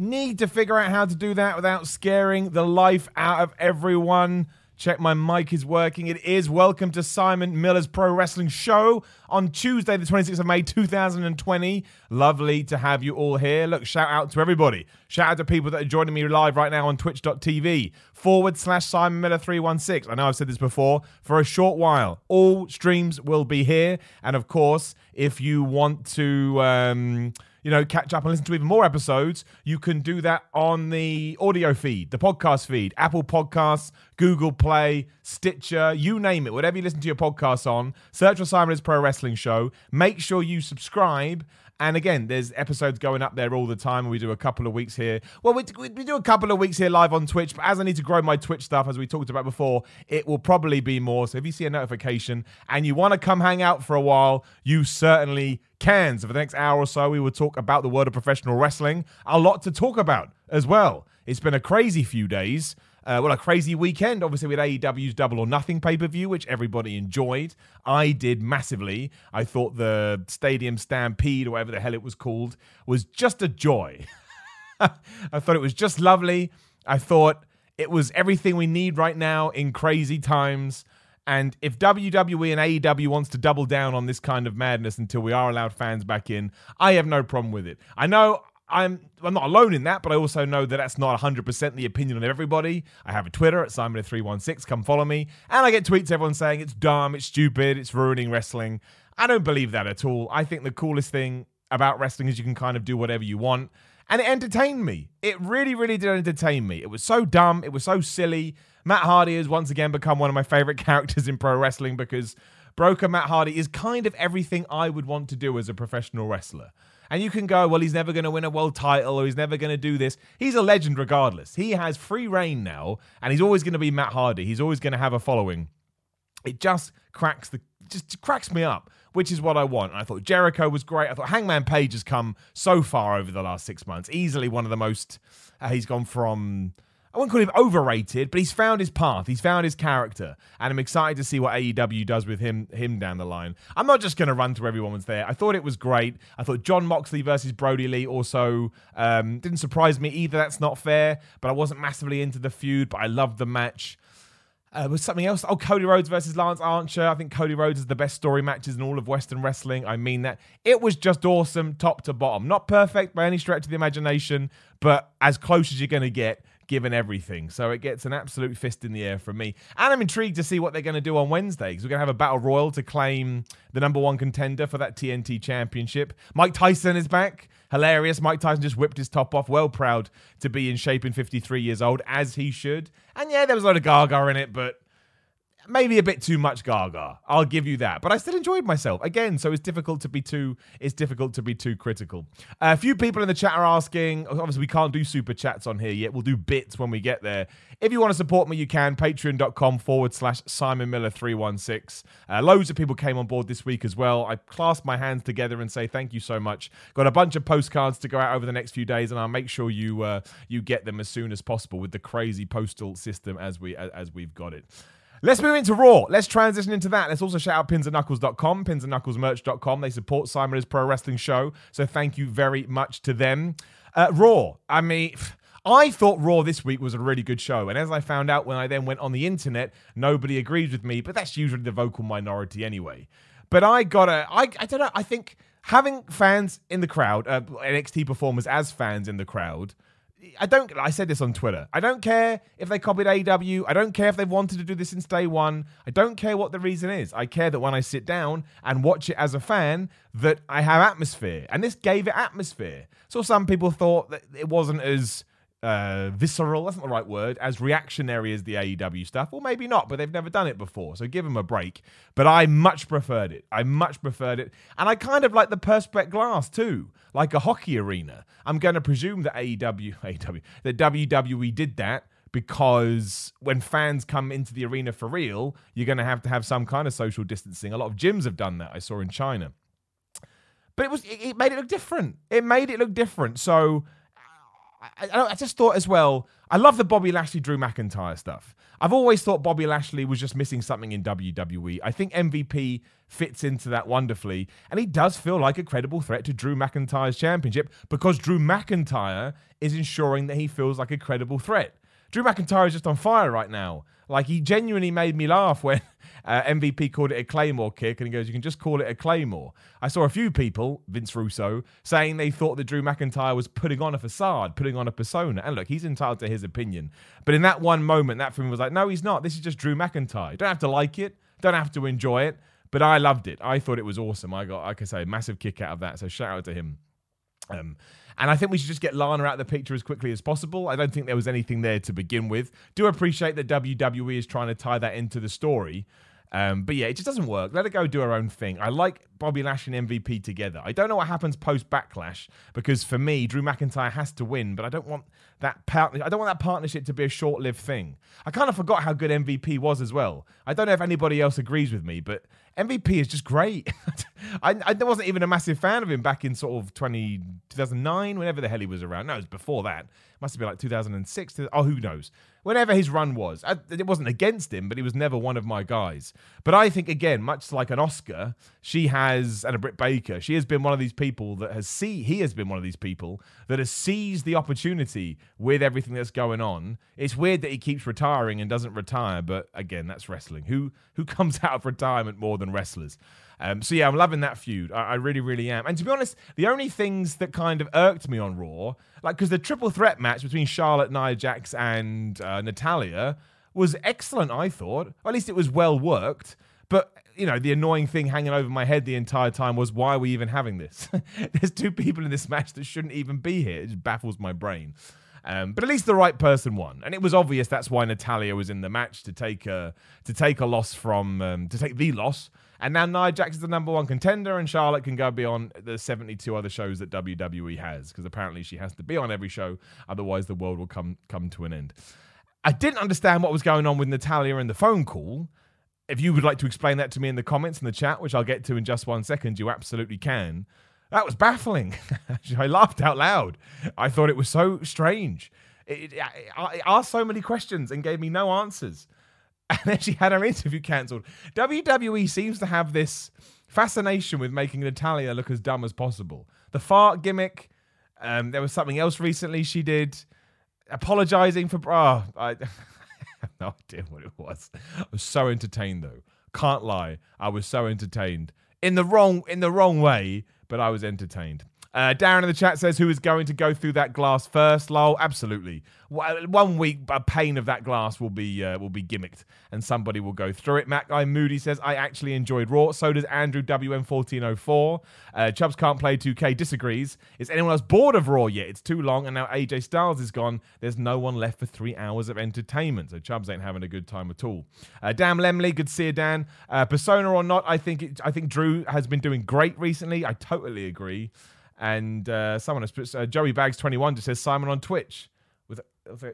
Need to figure out how to do that without scaring the life out of everyone. Check my mic is working. It is. Welcome to Simon Miller's Pro Wrestling Show on Tuesday, the 26th of May, 2020. Lovely to have you all here. Look, shout out to everybody. Shout out to people that are joining me live right now on twitch.tv forward slash Simon Miller 316. I know I've said this before for a short while. All streams will be here. And of course, if you want to. Um, you know, catch up and listen to even more episodes, you can do that on the audio feed, the podcast feed, Apple Podcasts, Google Play, Stitcher, you name it, whatever you listen to your podcasts on. Search for Simon's Pro Wrestling Show. Make sure you subscribe. And again, there's episodes going up there all the time. We do a couple of weeks here. Well, we, we do a couple of weeks here live on Twitch, but as I need to grow my Twitch stuff, as we talked about before, it will probably be more. So if you see a notification and you want to come hang out for a while, you certainly can. So for the next hour or so, we will talk about the world of professional wrestling. A lot to talk about as well. It's been a crazy few days. Uh, well, a crazy weekend, obviously, with AEW's Double or Nothing pay per view, which everybody enjoyed. I did massively. I thought the Stadium Stampede, or whatever the hell it was called, was just a joy. I thought it was just lovely. I thought it was everything we need right now in crazy times. And if WWE and AEW wants to double down on this kind of madness until we are allowed fans back in, I have no problem with it. I know I'm I'm not alone in that, but I also know that that's not 100% the opinion of everybody. I have a Twitter at Simon316. Come follow me. And I get tweets everyone saying it's dumb, it's stupid, it's ruining wrestling. I don't believe that at all. I think the coolest thing about wrestling is you can kind of do whatever you want. And it entertained me. It really, really did entertain me. It was so dumb. It was so silly. Matt Hardy has once again become one of my favorite characters in pro wrestling because Broken Matt Hardy is kind of everything I would want to do as a professional wrestler. And you can go, well, he's never going to win a world title or he's never going to do this. He's a legend regardless. He has free reign now, and he's always going to be Matt Hardy. He's always going to have a following. It just cracks the just cracks me up, which is what I want. And I thought Jericho was great. I thought Hangman Page has come so far over the last six months. Easily one of the most. Uh, he's gone from I wouldn't call him overrated, but he's found his path. He's found his character, and I'm excited to see what AEW does with him him down the line. I'm not just going to run through everyone everyone's there. I thought it was great. I thought Jon Moxley versus Brodie Lee also um, didn't surprise me either. That's not fair, but I wasn't massively into the feud, but I loved the match. Uh, was something else? Oh, Cody Rhodes versus Lance Archer. I think Cody Rhodes is the best story matches in all of Western wrestling. I mean that. It was just awesome, top to bottom. Not perfect by any stretch of the imagination, but as close as you're going to get given everything. So it gets an absolute fist in the air from me. And I'm intrigued to see what they're going to do on Wednesday because we're going to have a battle royal to claim the number one contender for that TNT championship. Mike Tyson is back. Hilarious. Mike Tyson just whipped his top off. Well proud to be in shape in 53 years old, as he should. And yeah, there was a lot of gaga in it, but maybe a bit too much gaga. I'll give you that. But I still enjoyed myself. Again, so it's difficult to be too it's difficult to be too critical. A few people in the chat are asking, obviously we can't do super chats on here yet. We'll do bits when we get there. If you want to support me, you can. Patreon.com forward slash Simon Miller 316. Uh, loads of people came on board this week as well. I clasp my hands together and say thank you so much. Got a bunch of postcards to go out over the next few days, and I'll make sure you uh, you get them as soon as possible with the crazy postal system as we as we've got it. Let's move into Raw. Let's transition into that. Let's also shout out pinsandknuckles.com, pinsandknucklesmerch.com. They support Simon's Pro Wrestling Show. So thank you very much to them. Uh, Raw. I mean, I thought Raw this week was a really good show. And as I found out when I then went on the internet, nobody agreed with me, but that's usually the vocal minority anyway. But I gotta, I, I don't know, I think having fans in the crowd, uh, NXT performers as fans in the crowd, I don't. I said this on Twitter. I don't care if they copied AW. I don't care if they've wanted to do this since day one. I don't care what the reason is. I care that when I sit down and watch it as a fan, that I have atmosphere, and this gave it atmosphere. So some people thought that it wasn't as uh, visceral, that's not the right word, as reactionary as the AEW stuff. Or maybe not, but they've never done it before. So give them a break. But I much preferred it. I much preferred it. And I kind of like the Perspex glass too, like a hockey arena. I'm going to presume that AEW, AEW, that WWE did that because when fans come into the arena for real, you're going to have to have some kind of social distancing. A lot of gyms have done that. I saw in China. But it was it made it look different. It made it look different. So I, I, I just thought as well. I love the Bobby Lashley Drew McIntyre stuff. I've always thought Bobby Lashley was just missing something in WWE. I think MVP fits into that wonderfully, and he does feel like a credible threat to Drew McIntyre's championship because Drew McIntyre is ensuring that he feels like a credible threat. Drew McIntyre is just on fire right now. Like he genuinely made me laugh when uh, MVP called it a Claymore kick, and he goes, "You can just call it a Claymore." I saw a few people, Vince Russo, saying they thought that Drew McIntyre was putting on a facade, putting on a persona. And look, he's entitled to his opinion, but in that one moment, that film was like, "No, he's not. This is just Drew McIntyre. don't have to like it, don't have to enjoy it." But I loved it. I thought it was awesome. I got, like I say, massive kick out of that. So shout out to him. Um, and I think we should just get Lana out of the picture as quickly as possible. I don't think there was anything there to begin with. Do appreciate that WWE is trying to tie that into the story. Um, but yeah, it just doesn't work. Let her go do her own thing. I like Bobby Lash and MVP together. I don't know what happens post Backlash because for me, Drew McIntyre has to win, but I don't want that part- I don't want that partnership to be a short-lived thing. I kind of forgot how good MVP was as well. I don't know if anybody else agrees with me, but MVP is just great. I, I wasn't even a massive fan of him back in sort of 20, 2009, whenever the hell he was around. No, it was before that. Must have been like 2006. Oh, who knows? Whenever his run was. I, it wasn't against him, but he was never one of my guys. But I think, again, much like an Asuka, she has, and a Britt Baker, she has been one of these people that has see, he has been one of these people that has seized the opportunity with everything that's going on. It's weird that he keeps retiring and doesn't retire, but again, that's wrestling. Who who comes out of retirement more than wrestlers? Um, so yeah, I'm loving that feud. I, I, really, really am. And to be honest, the only things that kind of irked me on Raw, like because the triple threat match between Charlotte, Nia Jax, and uh, Natalya was excellent. I thought, or at least it was well worked. But you know, the annoying thing hanging over my head the entire time was why are we even having this? There's two people in this match that shouldn't even be here. It just baffles my brain. Um, but at least the right person won, and it was obvious that's why Natalya was in the match to take a to take a loss from um, to take the loss. And now Nia Jax is the number one contender, and Charlotte can go beyond the 72 other shows that WWE has, because apparently she has to be on every show, otherwise the world will come come to an end. I didn't understand what was going on with Natalya in the phone call. If you would like to explain that to me in the comments in the chat, which I'll get to in just one second, you absolutely can. That was baffling. I laughed out loud. I thought it was so strange. It, it, it asked so many questions and gave me no answers. And then she had her interview cancelled. WWE seems to have this fascination with making Natalya look as dumb as possible. The fart gimmick. Um, there was something else recently she did, apologizing for. Oh, I, I have no idea what it was. I was so entertained though. Can't lie, I was so entertained in the wrong in the wrong way but I was entertained. Uh, Darren in the chat says, "Who is going to go through that glass first?" Lol, absolutely. One week, a pane of that glass will be uh, will be gimmicked, and somebody will go through it. Matt Guy Moody says, "I actually enjoyed Raw." So does Andrew WM fourteen oh four. Uh, Chubbs can't play two K. Disagrees. Is anyone else bored of Raw yet? It's too long, and now AJ Styles is gone. There's no one left for three hours of entertainment. So Chubs ain't having a good time at all. Uh, Dan Lemley, good to see you, Dan. Uh, persona or not, I think it, I think Drew has been doing great recently. I totally agree. And uh, someone has put uh, Joey Bags twenty one just says Simon on Twitch with,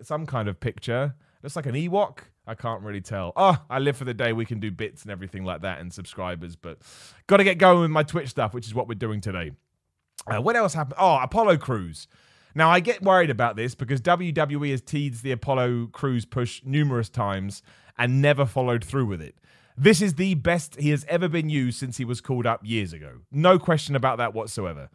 some kind of picture. Looks like an Ewok. I can't really tell. Oh, I live for the day we can do bits and everything like that and subscribers, but got to get going with my Twitch stuff, which is what we're doing today. Uh, what else happened? Oh, Apollo Crews. Now, I get worried about this because WWE has teased the Apollo Crews push numerous times and never followed through with it. This is the best he has ever been used since he was called up years ago. No question about that whatsoever.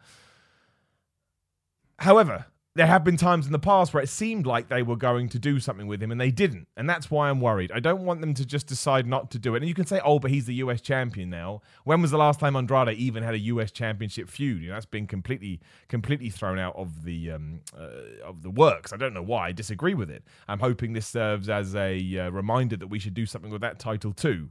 However, there have been times in the past where it seemed like they were going to do something with him and they didn't. And that's why I'm worried. I don't want them to just decide not to do it. And you can say, oh, but he's the US champion now. When was the last time Andrade even had a US championship feud? You know, that's been completely, completely thrown out of the um, uh, of the works. I don't know why. I disagree with it. I'm hoping this serves as a uh, reminder that we should do something with that title too.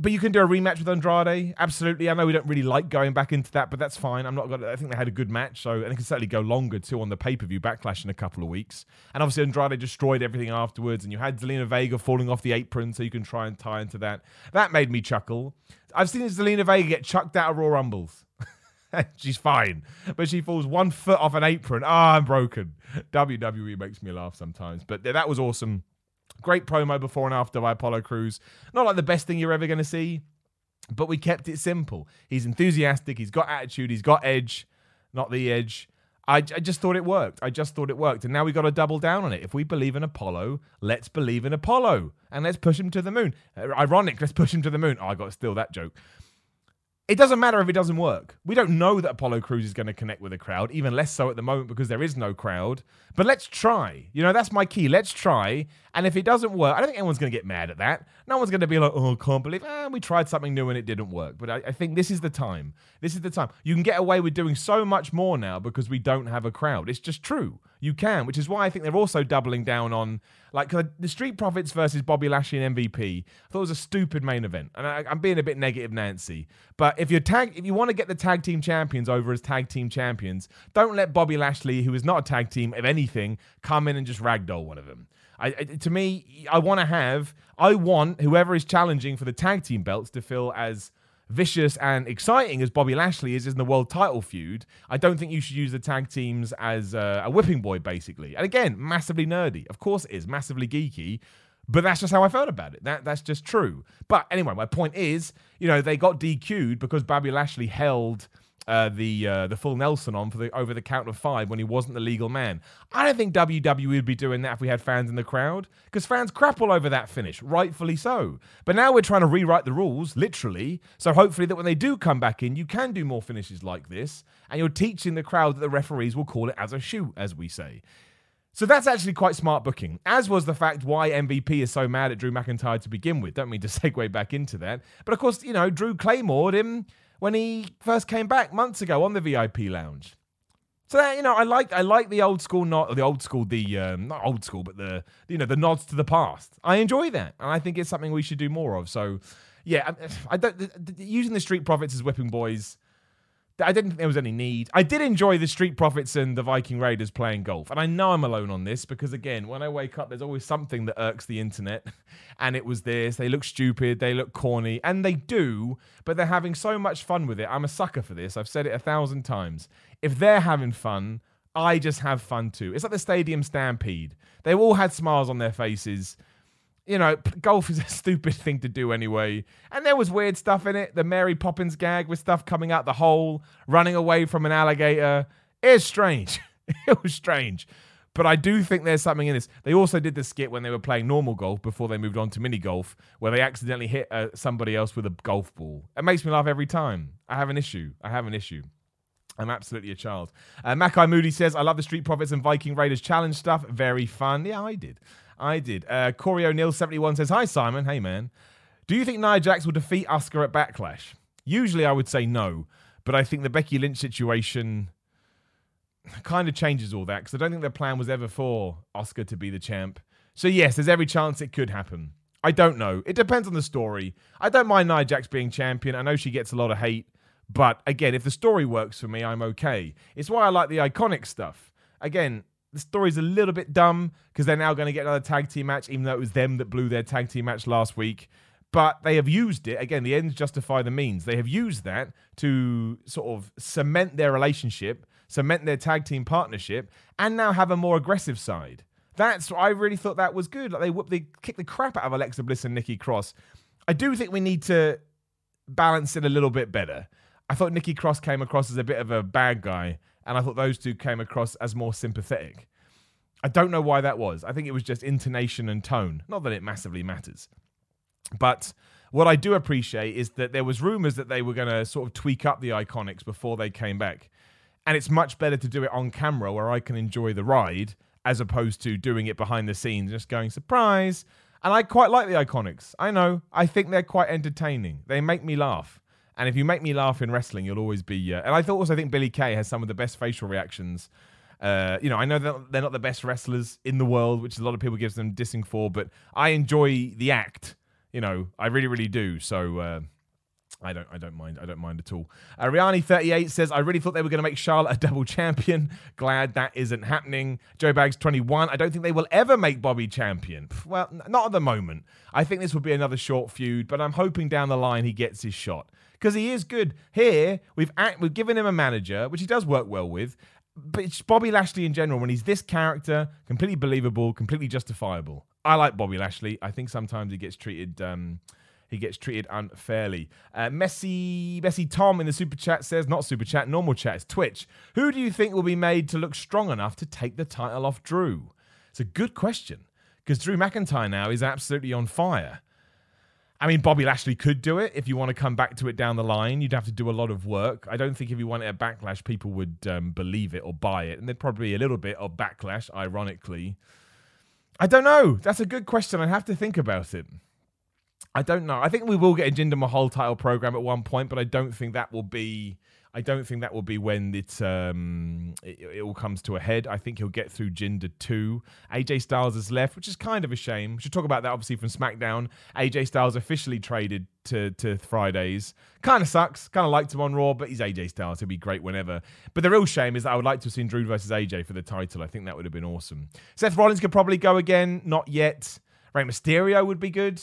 But you can do a rematch with Andrade. Absolutely. I know we don't really like going back into that, but that's fine. I'm not gonna I think they had a good match, so and it can certainly go longer too on the pay-per-view backlash in a couple of weeks. And obviously Andrade destroyed everything afterwards, and you had Zelina Vega falling off the apron, so you can try and tie into that. That made me chuckle. I've seen Zelina Vega get chucked out of Royal Rumbles. She's fine, but she falls one foot off an apron. Ah, I'm broken. WWE makes me laugh sometimes, but that was awesome. Great promo before and after by Apollo Crews. Not like the best thing you're ever going to see, but we kept it simple. He's enthusiastic. He's got attitude. He's got edge, not the edge. I, I just thought it worked. I just thought it worked. And now we got to double down on it. If we believe in Apollo, let's believe in Apollo and let's push him to the moon. Uh, ironic, let's push him to the moon. Oh, I got to steal that joke. It doesn't matter if it doesn't work. We don't know that Apollo Crews is going to connect with a crowd, even less so at the moment because there is no crowd. But let's try. You know, that's my key. Let's try. And if it doesn't work, I don't think anyone's going to get mad at that. No one's going to be like, oh, I can't believe ah, we tried something new and it didn't work. But I, I think this is the time. This is the time. You can get away with doing so much more now because we don't have a crowd. It's just true. You can, which is why I think they're also doubling down on like the Street Profits versus Bobby Lashley and MVP. I thought it was a stupid main event, and I, am being a bit negative, Nancy. But if you're tag, if you want to get the tag team champions over as tag team champions, don't let Bobby Lashley, who is not a tag team of anything, come in and just ragdoll one of them. I, to me, I want to have, I want whoever is challenging for the tag team belts to feel as vicious and exciting as Bobby Lashley is in the world title feud, I don't think you should use the tag teams as uh, a whipping boy, basically. And again, massively nerdy. Of course it is, massively geeky. But that's just how I felt about it. That that's just true. But anyway, my point is, you know, they got DQ'd because Bobby Lashley held uh, the uh, the full Nelson on for the over the count of five when he wasn't the legal man. I don't think WWE would be doing that if we had fans in the crowd because fans crap all over that finish, rightfully so. But now we're trying to rewrite the rules, literally. So hopefully that when they do come back in, you can do more finishes like this, and you're teaching the crowd that the referees will call it as a shoot, as we say. So that's actually quite smart booking, as was the fact why MVP is so mad at Drew McIntyre to begin with. Don't mean to segue back into that. But of course, you know, Drew Claymored him when he first came back months ago on the VIP lounge. So that, you know, I like I like the old school not the old school the um, not old school but the you know the nods to the past. I enjoy that, and I think it's something we should do more of. So, yeah, I, I don't using the Street Profits as whipping boys I didn't think there was any need. I did enjoy the Street Profits and the Viking Raiders playing golf. And I know I'm alone on this because, again, when I wake up, there's always something that irks the internet. And it was this. They look stupid. They look corny. And they do, but they're having so much fun with it. I'm a sucker for this. I've said it a thousand times. If they're having fun, I just have fun too. It's like the Stadium Stampede. They all had smiles on their faces you know, golf is a stupid thing to do anyway. And there was weird stuff in it. The Mary Poppins gag with stuff coming out the hole, running away from an alligator. It's strange. it was strange. But I do think there's something in this. They also did the skit when they were playing normal golf before they moved on to mini golf, where they accidentally hit uh, somebody else with a golf ball. It makes me laugh every time. I have an issue. I have an issue. I'm absolutely a child. Uh, Mackay Moody says, I love the Street Profits and Viking Raiders challenge stuff. Very fun. Yeah, I did. I did. Uh, Corey O'Neill, 71, says, Hi, Simon. Hey, man. Do you think Nia Jax will defeat Asuka at Backlash? Usually I would say no, but I think the Becky Lynch situation kind of changes all that because I don't think the plan was ever for Asuka to be the champ. So, yes, there's every chance it could happen. I don't know. It depends on the story. I don't mind Nia Jax being champion. I know she gets a lot of hate, but again, if the story works for me, I'm okay. It's why I like the iconic stuff. Again, the story's a little bit dumb because they're now going to get another tag team match, even though it was them that blew their tag team match last week. But they have used it again. The ends justify the means. They have used that to sort of cement their relationship, cement their tag team partnership, and now have a more aggressive side. That's what I really thought that was good. Like they whoop, they kick the crap out of Alexa Bliss and Nikki Cross. I do think we need to balance it a little bit better. I thought Nikki Cross came across as a bit of a bad guy and I thought those two came across as more sympathetic. I don't know why that was. I think it was just intonation and tone. Not that it massively matters. But what I do appreciate is that there was rumors that they were going to sort of tweak up the iconics before they came back. And it's much better to do it on camera where I can enjoy the ride as opposed to doing it behind the scenes, just going surprise. And I quite like the iconics. I know. I think they're quite entertaining. They make me laugh. And if you make me laugh in wrestling, you'll always be. Uh, and I thought also, I think Billy Kay has some of the best facial reactions. Uh, you know, I know that they're not the best wrestlers in the world, which a lot of people gives them dissing for, but I enjoy the act. You know, I really, really do. So, uh, I don't, I don't mind. I don't mind at all. Uh, Riani38 says, I really thought they were going to make Charlotte a double champion. Glad that isn't happening. Joe Bags 21, I don't think they will ever make Bobby champion. Well, not at the moment. I think this will be another short feud, but I'm hoping down the line he gets his shot because he is good. Here, we've act, we've given him a manager, which he does work well with. But it's Bobby Lashley in general, when he's this character, completely believable, completely justifiable. I like Bobby Lashley. I think sometimes he gets treated. Um, he gets treated unfairly. Uh, Messi, Messi Tom in the super chat says, not super chat, normal chat, it's Twitch. Who do you think will be made to look strong enough to take the title off Drew? It's a good question because Drew McIntyre now is absolutely on fire. I mean, Bobby Lashley could do it if you want to come back to it down the line. You'd have to do a lot of work. I don't think if you want it a backlash, people would um, believe it or buy it. And there'd probably be a little bit of backlash, ironically. I don't know. That's a good question. I have to think about it. I don't know. I think we will get a Jinder Mahal title program at one point, but I don't think that will be. I don't think that will be when it um it, it all comes to a head. I think he'll get through Jinder too. AJ Styles has left, which is kind of a shame. We should talk about that obviously from SmackDown. AJ Styles officially traded to to Fridays. Kind of sucks. Kind of liked him on Raw, but he's AJ Styles. He'll be great whenever. But the real shame is that I would like to have seen Drew versus AJ for the title. I think that would have been awesome. Seth Rollins could probably go again. Not yet. Rey Mysterio would be good.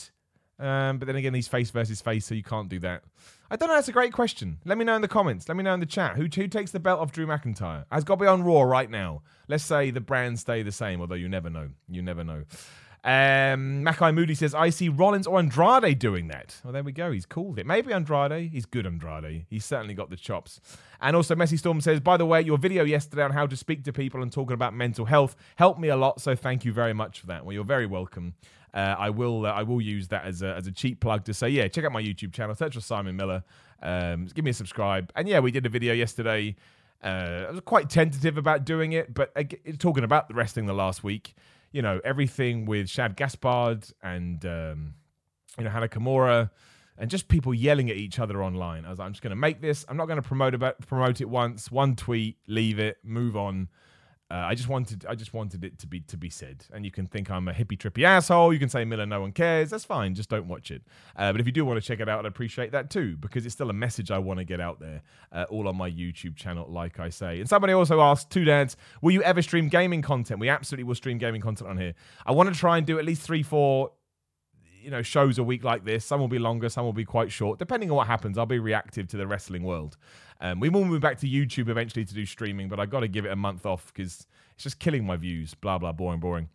Um, but then again, he's face versus face, so you can't do that. I don't know. That's a great question. Let me know in the comments. Let me know in the chat. Who, who takes the belt off Drew McIntyre? Has got to be on Raw right now. Let's say the brands stay the same, although you never know. You never know. Um, Mackay Moody says, I see Rollins or Andrade doing that. Well, there we go. He's called it. Maybe Andrade. He's good, Andrade. He's certainly got the chops. And also, Messi Storm says, by the way, your video yesterday on how to speak to people and talking about mental health helped me a lot. So thank you very much for that. Well, you're very welcome. Uh, I will uh, I will use that as a, as a cheap plug to say, yeah, check out my YouTube channel. Search for Simon Miller. Um, give me a subscribe. And yeah, we did a video yesterday. Uh, I was quite tentative about doing it, but talking about the wrestling the last week, you know, everything with Shad Gaspard and, um, you know, Hana Kimura and just people yelling at each other online. I was like, I'm just going to make this. I'm not going to promote about promote it once, one tweet, leave it, move on. Uh, I just wanted, I just wanted it to be to be said. And you can think I'm a hippie trippy asshole. You can say Miller, no one cares. That's fine. Just don't watch it. Uh, but if you do want to check it out, I'd appreciate that too because it's still a message I want to get out there, uh, all on my YouTube channel, like I say. And somebody also asked, two dads, will you ever stream gaming content? We absolutely will stream gaming content on here. I want to try and do at least three, four you know shows a week like this. Some will be longer, some will be quite short, depending on what happens. I'll be reactive to the wrestling world. Um, we will move back to YouTube eventually to do streaming, but I got to give it a month off because it's just killing my views. Blah blah, boring, boring.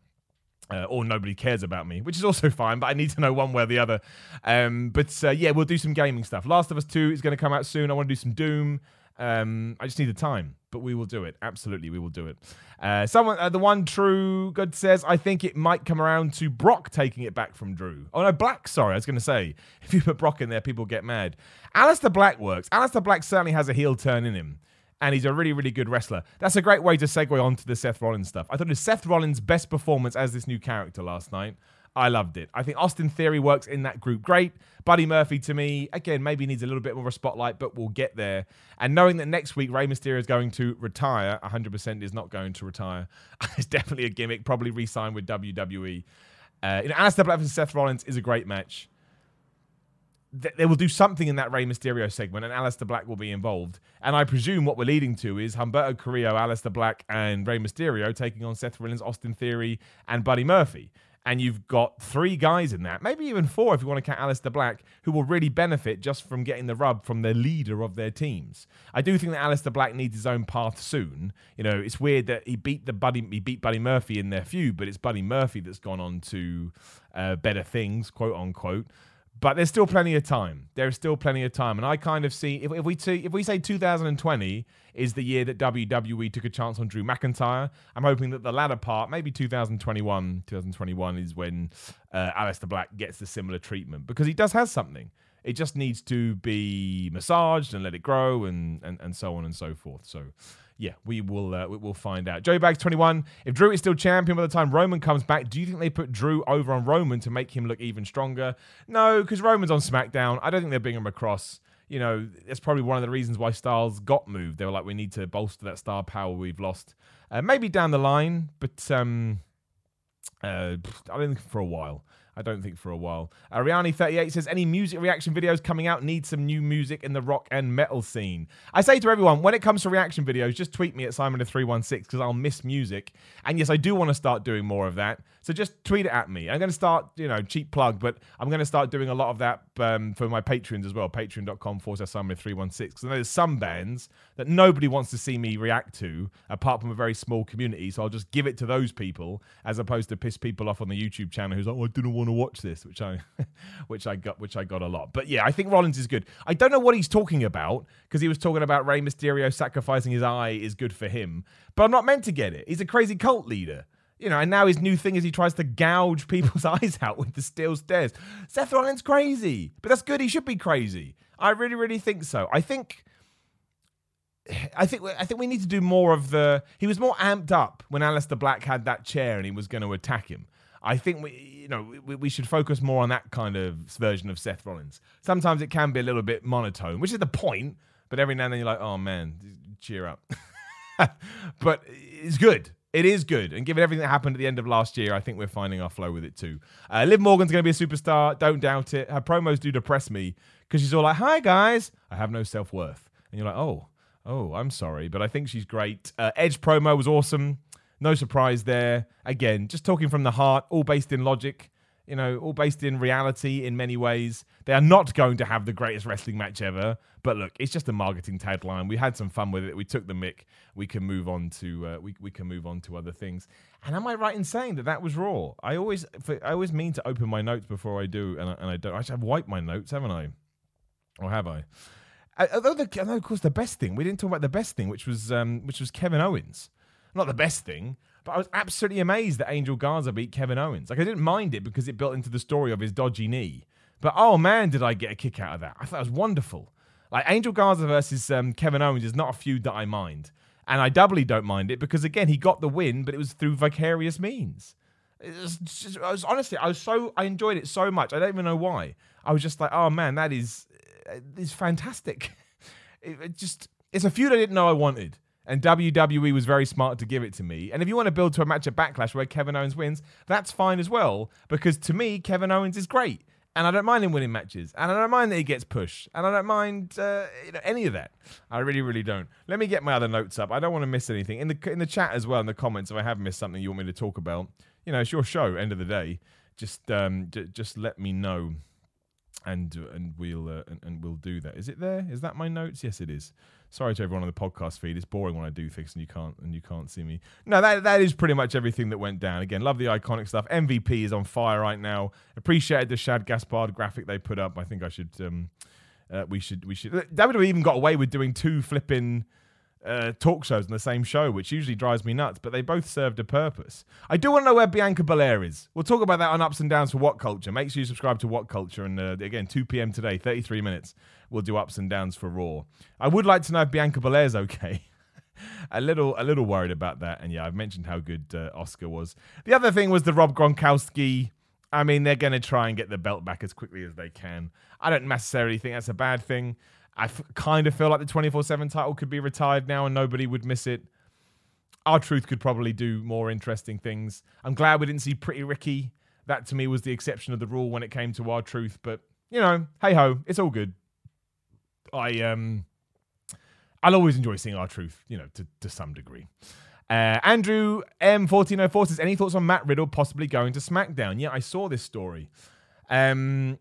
Uh, or nobody cares about me, which is also fine, but I need to know one way or the other. Um, but uh, yeah, we'll do some gaming stuff. Last of Us 2 is going to come out soon. I want to do some Doom. Um, I just need the time, but we will do it. Absolutely, we will do it. Uh, someone, uh, the one true good says, I think it might come around to Brock taking it back from Drew. Oh no, Black. Sorry, I was going to say, if you put Brock in there, people get mad. Aleister Black works. Aleister Black certainly has a heel turn in him. And he's a really, really good wrestler. That's a great way to segue on to the Seth Rollins stuff. I thought it was Seth Rollins' best performance as this new character last night. I loved it. I think Austin Theory works in that group great. Buddy Murphy, to me, again, maybe needs a little bit more of a spotlight, but we'll get there. And knowing that next week Rey Mysterio is going to retire, 100% is not going to retire. it's definitely a gimmick, probably re signed with WWE. Uh, you know, Aleister Black versus Seth Rollins is a great match. They will do something in that Rey Mysterio segment, and Aleister Black will be involved. And I presume what we're leading to is Humberto Carrillo, Aleister Black, and Rey Mysterio taking on Seth Rollins, Austin Theory, and Buddy Murphy and you've got three guys in that, maybe even four if you want to count Aleister Black, who will really benefit just from getting the rub from the leader of their teams. I do think that Aleister Black needs his own path soon. You know, it's weird that he beat the Buddy he beat Buddy Murphy in their feud, but it's Buddy Murphy that's gone on to uh, better things, quote unquote. But there's still plenty of time. There's still plenty of time, and I kind of see if, if we t- if we say 2020 is the year that WWE took a chance on Drew McIntyre, I'm hoping that the latter part, maybe 2021, 2021 is when uh, Aleister Black gets the similar treatment because he does have something. It just needs to be massaged and let it grow, and and, and so on and so forth. So yeah, we will uh, we will find out. Joey Bags 21. If Drew is still champion by the time Roman comes back, do you think they put Drew over on Roman to make him look even stronger? No, because Roman's on SmackDown. I don't think they're bringing him across. You know, that's probably one of the reasons why Styles got moved. They were like, we need to bolster that star power we've lost. Uh, maybe down the line, but um, uh, I don't think for a while. I don't think for a while. Ariani38 says, Any music reaction videos coming out need some new music in the rock and metal scene. I say to everyone, when it comes to reaction videos, just tweet me at Simon316 because I'll miss music. And yes, I do want to start doing more of that. So just tweet it at me. I'm going to start, you know, cheap plug, but I'm going to start doing a lot of that um, for my patrons as well. Patreon.com forward slash Simon316. Because there's some bands that nobody wants to see me react to apart from a very small community. So I'll just give it to those people as opposed to piss people off on the YouTube channel who's like, oh, I didn't want to watch this, which I, which I got, which I got a lot. But yeah, I think Rollins is good. I don't know what he's talking about because he was talking about Rey Mysterio sacrificing his eye is good for him, but I'm not meant to get it. He's a crazy cult leader. You know, and now his new thing is he tries to gouge people's eyes out with the steel stairs. Seth Rollins crazy, but that's good. He should be crazy. I really, really think so. I think I think I think we need to do more of the. He was more amped up when Aleister Black had that chair and he was going to attack him. I think we, you know, we, we, should focus more on that kind of version of Seth Rollins. Sometimes it can be a little bit monotone, which is the point. But every now and then you're like, oh man, cheer up. but it's good. It is good. And given everything that happened at the end of last year, I think we're finding our flow with it too. Uh, Liv Morgan's going to be a superstar. Don't doubt it. Her promos do depress me because she's all like, hi guys, I have no self worth. And you're like, oh, Oh, I'm sorry, but I think she's great. Uh, Edge promo was awesome. No surprise there. Again, just talking from the heart, all based in logic, you know, all based in reality in many ways. They are not going to have the greatest wrestling match ever, but look, it's just a marketing tagline. We had some fun with it. We took the mic. We can move on to uh, we we can move on to other things. And am I right in saying that that was Raw? I always I always mean to open my notes before I do, and I, and I don't. I should have wiped my notes, haven't I? Or have I? Although, the, although of course, the best thing we didn't talk about the best thing, which was um, which was Kevin Owens. Not the best thing, but I was absolutely amazed that Angel Garza beat Kevin Owens. Like I didn't mind it because it built into the story of his dodgy knee. But oh man, did I get a kick out of that? I thought it was wonderful. Like Angel Garza versus um, Kevin Owens is not a feud that I mind, and I doubly don't mind it because again he got the win, but it was through vicarious means. It was just, I was honestly, I was so I enjoyed it so much. I don't even know why. I was just like, oh man, that is is fantastic. It, it just it's a feud I didn't know I wanted. And WWE was very smart to give it to me. And if you want to build to a match at Backlash where Kevin Owens wins, that's fine as well. Because to me, Kevin Owens is great. And I don't mind him winning matches. And I don't mind that he gets pushed. And I don't mind uh, you know, any of that. I really, really don't. Let me get my other notes up. I don't want to miss anything. In the, in the chat as well, in the comments, if I have missed something you want me to talk about, you know, it's your show, end of the day. Just, um, j- just let me know and and we'll uh, and, and, we'll do that. Is it there? Is that my notes? Yes, it is. Sorry to everyone on the podcast feed. It's boring when I do things and you can't and you can't see me. No, that that is pretty much everything that went down. Again, love the iconic stuff. MVP is on fire right now. Appreciated the Shad Gaspard graphic they put up. I think I should um uh, we should we should WWE even got away with doing two flipping uh, talk shows on the same show, which usually drives me nuts, but they both served a purpose. I do want to know where Bianca Belair is. We'll talk about that on Ups and Downs for What Culture. Make sure you subscribe to What Culture. And uh, again, 2 p.m. today, 33 minutes, we'll do Ups and Downs for Raw. I would like to know if Bianca Belair's okay. a little, a little worried about that. And yeah, I've mentioned how good uh, Asuka was. The other thing was the Rob Gronkowski. I mean, they're going to try and get the belt back as quickly as they can. I don't necessarily think that's a bad thing. I f- kind of feel like the 24 7 title could be retired now and nobody would miss it. R-Truth could probably do more interesting things. I'm glad we didn't see Pretty Ricky. That to me was the exception of the rule when it came to R-Truth, But, you know, hey ho, it's all good. I, um, I'll always enjoy seeing R-Truth, you know, to, to some degree. Uh, Andrew M1404 says, Any thoughts on Matt Riddle possibly going to SmackDown? Yeah, I saw this story. Um,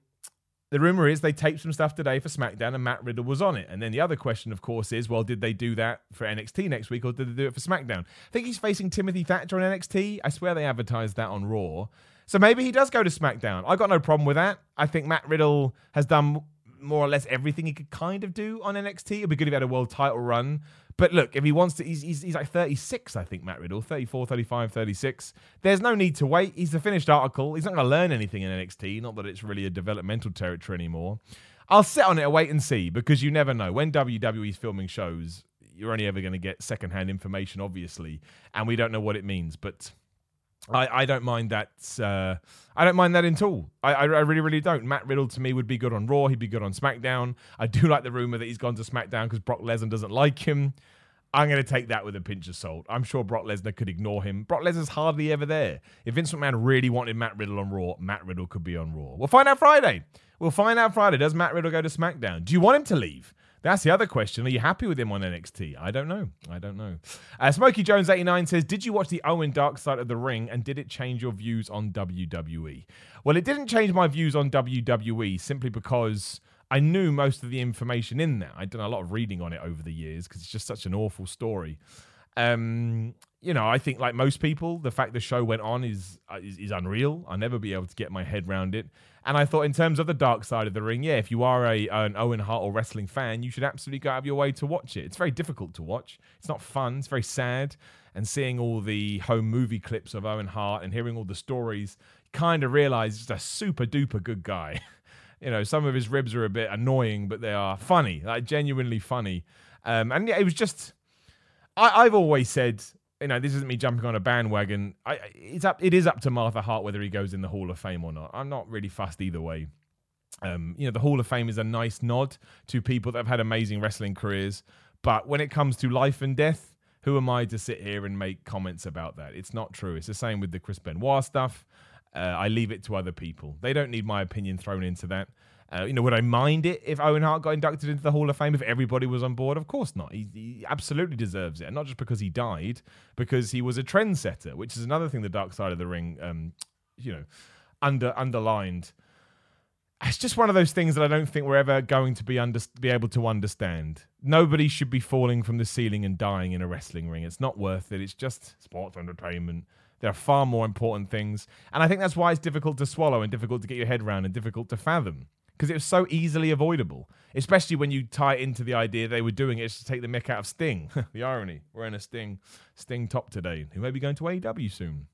the rumor is they taped some stuff today for SmackDown and Matt Riddle was on it. And then the other question, of course, is well, did they do that for NXT next week or did they do it for SmackDown? I think he's facing Timothy Thatcher on NXT. I swear they advertised that on Raw. So maybe he does go to SmackDown. I got no problem with that. I think Matt Riddle has done more or less everything he could kind of do on NXT. It'd be good if he had a world title run. But look, if he wants to, he's, he's, he's, like 36, I think, Matt Riddle, 34, 35, 36. There's no need to wait. He's the finished article. He's not going to learn anything in NXT. Not that it's really a developmental territory anymore. I'll sit on it and wait and see because you never know. When WWE's filming shows, you're only ever going to get secondhand information, obviously, and we don't know what it means. But I, I don't mind that. Uh, I don't mind that at all. I, I, I really, really don't. Matt Riddle to me would be good on Raw. He'd be good on SmackDown. I do like the rumor that he's gone to SmackDown because Brock Lesnar doesn't like him. I'm going to take that with a pinch of salt. I'm sure Brock Lesnar could ignore him. Brock Lesnar's hardly ever there. If Vince McMahon really wanted Matt Riddle on Raw, Matt Riddle could be on Raw. We'll find out Friday. We'll find out Friday. Does Matt Riddle go to SmackDown? Do you want him to leave? That's the other question. Are you happy with him on NXT? I don't know. I don't know. Uh, Smokey Jones 89 says, Did you watch the Owen Dark side of the ring and did it change your views on WWE? Well, it didn't change my views on WWE simply because I knew most of the information in there. I'd done a lot of reading on it over the years because it's just such an awful story. Um, you know, I think like most people, the fact the show went on is, uh, is, is unreal. I'll never be able to get my head around it. And I thought, in terms of the dark side of the ring, yeah, if you are a an Owen Hart or wrestling fan, you should absolutely go out of your way to watch it. It's very difficult to watch. It's not fun. It's very sad. And seeing all the home movie clips of Owen Hart and hearing all the stories, kind of realize he's a super duper good guy. you know, some of his ribs are a bit annoying, but they are funny, like genuinely funny. Um, and yeah, it was just. I, I've always said you know, this isn't me jumping on a bandwagon. I, it's up. It is up to Martha Hart whether he goes in the Hall of Fame or not. I'm not really fussed either way. Um, you know, the Hall of Fame is a nice nod to people that have had amazing wrestling careers, but when it comes to life and death, who am I to sit here and make comments about that? It's not true. It's the same with the Chris Benoit stuff. Uh, I leave it to other people. They don't need my opinion thrown into that. Uh, you know, would I mind it if Owen Hart got inducted into the Hall of Fame if everybody was on board? Of course not. He, he, absolutely deserves it, and not just because he died, because he was a trendsetter, which is another thing the Dark Side of the Ring, um, you know, under underlined. It's just one of those things that I don't think we're ever going to be under, be able to understand. Nobody should be falling from the ceiling and dying in a wrestling ring. It's not worth it. It's just sports entertainment. There are far more important things, and I think that's why it's difficult to swallow and difficult to get your head around and difficult to fathom because it was so easily avoidable, especially when you tie it into the idea they were doing it to take the mick out of Sting. the irony, we're in a Sting Sting top today, who may be going to AEW soon.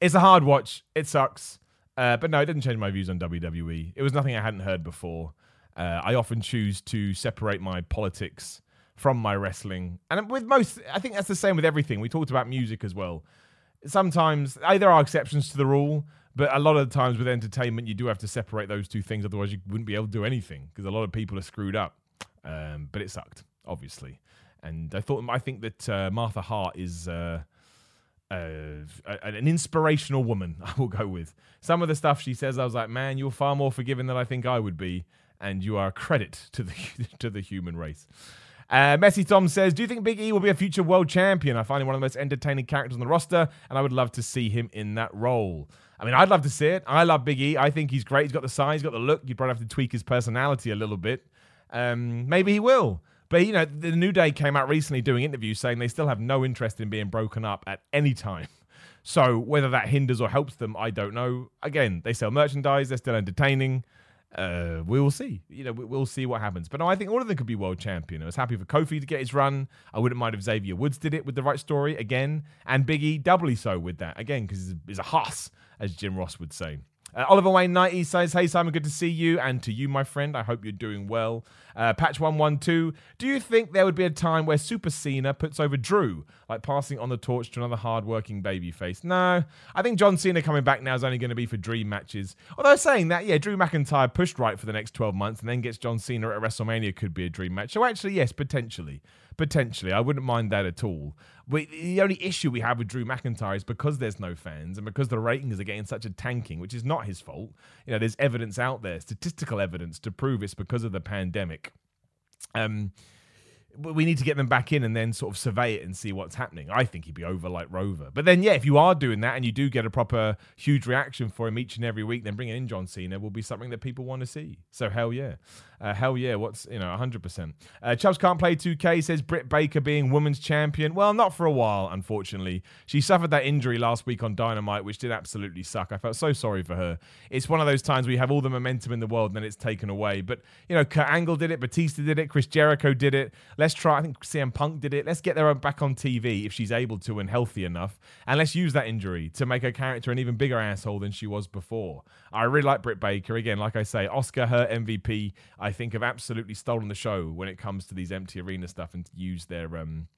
It's a hard watch. It sucks. Uh, but no, it didn't change my views on WWE. It was nothing I hadn't heard before. Uh, I often choose to separate my politics from my wrestling. And with most, I think that's the same with everything. We talked about music as well. Sometimes, there are exceptions to the rule, but a lot of times with entertainment, you do have to separate those two things. Otherwise, you wouldn't be able to do anything because a lot of people are screwed up. Um, but it sucked, obviously. And I thought, I think that uh, Martha Hart is uh, uh, an inspirational woman. I will go with some of the stuff she says. I was like, man, you're far more forgiving than I think I would be, and you are a credit to the to the human race. Uh, Messi Tom says, Do you think Big E will be a future world champion? I find him one of the most entertaining characters on the roster, and I would love to see him in that role. I mean, I'd love to see it. I love Big E. I think he's great. He's got the size, he's got the look. You'd probably have to tweak his personality a little bit. Um, maybe he will. But, you know, the New Day came out recently doing interviews saying they still have no interest in being broken up at any time. So whether that hinders or helps them, I don't know. Again, they sell merchandise, they're still entertaining uh, we will see. You know, we'll see what happens. But no, I think all of them could be world champion. I was happy for Kofi to get his run. I wouldn't mind if Xavier Woods did it with the right story again, and Biggie doubly so with that again because he's a hoss, as Jim Ross would say. Uh, Oliver Wayne 90 says, Hey Simon, good to see you. And to you, my friend, I hope you're doing well. Uh, Patch112, do you think there would be a time where Super Cena puts over Drew, like passing on the torch to another hard-working babyface? No. I think John Cena coming back now is only going to be for dream matches. Although saying that, yeah, Drew McIntyre pushed right for the next 12 months and then gets John Cena at WrestleMania could be a dream match. So actually, yes, potentially. Potentially. I wouldn't mind that at all. The only issue we have with Drew McIntyre is because there's no fans and because the ratings are getting such a tanking, which is not his fault. You know, there's evidence out there, statistical evidence to prove it's because of the pandemic. Um, we need to get them back in and then sort of survey it and see what's happening. I think he'd be over like Rover. But then, yeah, if you are doing that and you do get a proper huge reaction for him each and every week, then bringing in John Cena will be something that people want to see. So hell yeah. Uh, hell yeah. What's, you know, 100%. Uh, Chubbs can't play 2K says Britt Baker being women's champion. Well, not for a while, unfortunately. She suffered that injury last week on Dynamite, which did absolutely suck. I felt so sorry for her. It's one of those times you have all the momentum in the world and then it's taken away. But, you know, Kurt Angle did it, Batista did it, Chris Jericho did it. Let's try. I think CM Punk did it. Let's get her back on TV if she's able to and healthy enough, and let's use that injury to make her character an even bigger asshole than she was before. I really like Britt Baker. Again, like I say, Asuka, her MVP, I think have absolutely stolen the show when it comes to these empty arena stuff and use their um,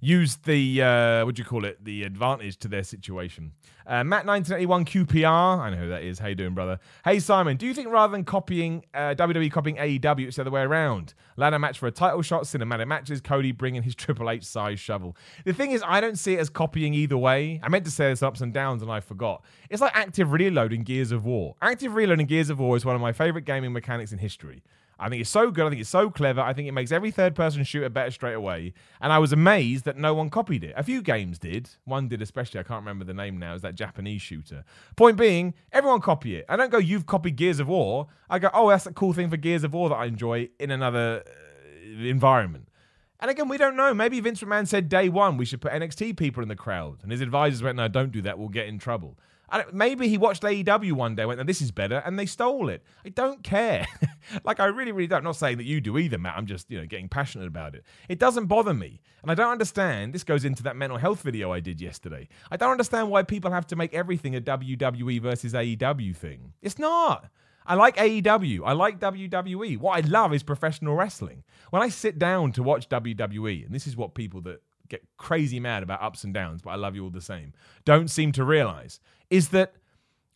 used the uh, what do you call it the advantage to their situation. Uh, Matt 1981 QPR, I know who that is. How you doing, brother? Hey Simon, do you think rather than copying uh, WWE copying AEW, it's the other way around? Ladder match for a title shot, cinematic matches, Cody bringing his Triple H size shovel. The thing is, I don't see it as copying either way. I meant to say this ups and downs, and I forgot. It's like active reloading Gears of War. Active reloading Gears of War is one of my favorite gaming mechanics in history. I think it's so good. I think it's so clever. I think it makes every third person shooter better straight away. And I was amazed that no one copied it. A few games did. One did especially. I can't remember the name now. Is that Japanese shooter? Point being, everyone copy it. I don't go, you've copied Gears of War. I go, oh, that's a cool thing for Gears of War that I enjoy in another uh, environment. And again, we don't know. Maybe Vince McMahon said day one we should put NXT people in the crowd, and his advisors went, "No, don't do that. We'll get in trouble." Maybe he watched AEW one day, went, and "This is better," and they stole it. I don't care. like I really, really don't. I'm not saying that you do either, Matt. I'm just you know getting passionate about it. It doesn't bother me, and I don't understand. This goes into that mental health video I did yesterday. I don't understand why people have to make everything a WWE versus AEW thing. It's not. I like AEW. I like WWE. What I love is professional wrestling. When I sit down to watch WWE, and this is what people that get crazy mad about ups and downs, but I love you all the same, don't seem to realize is that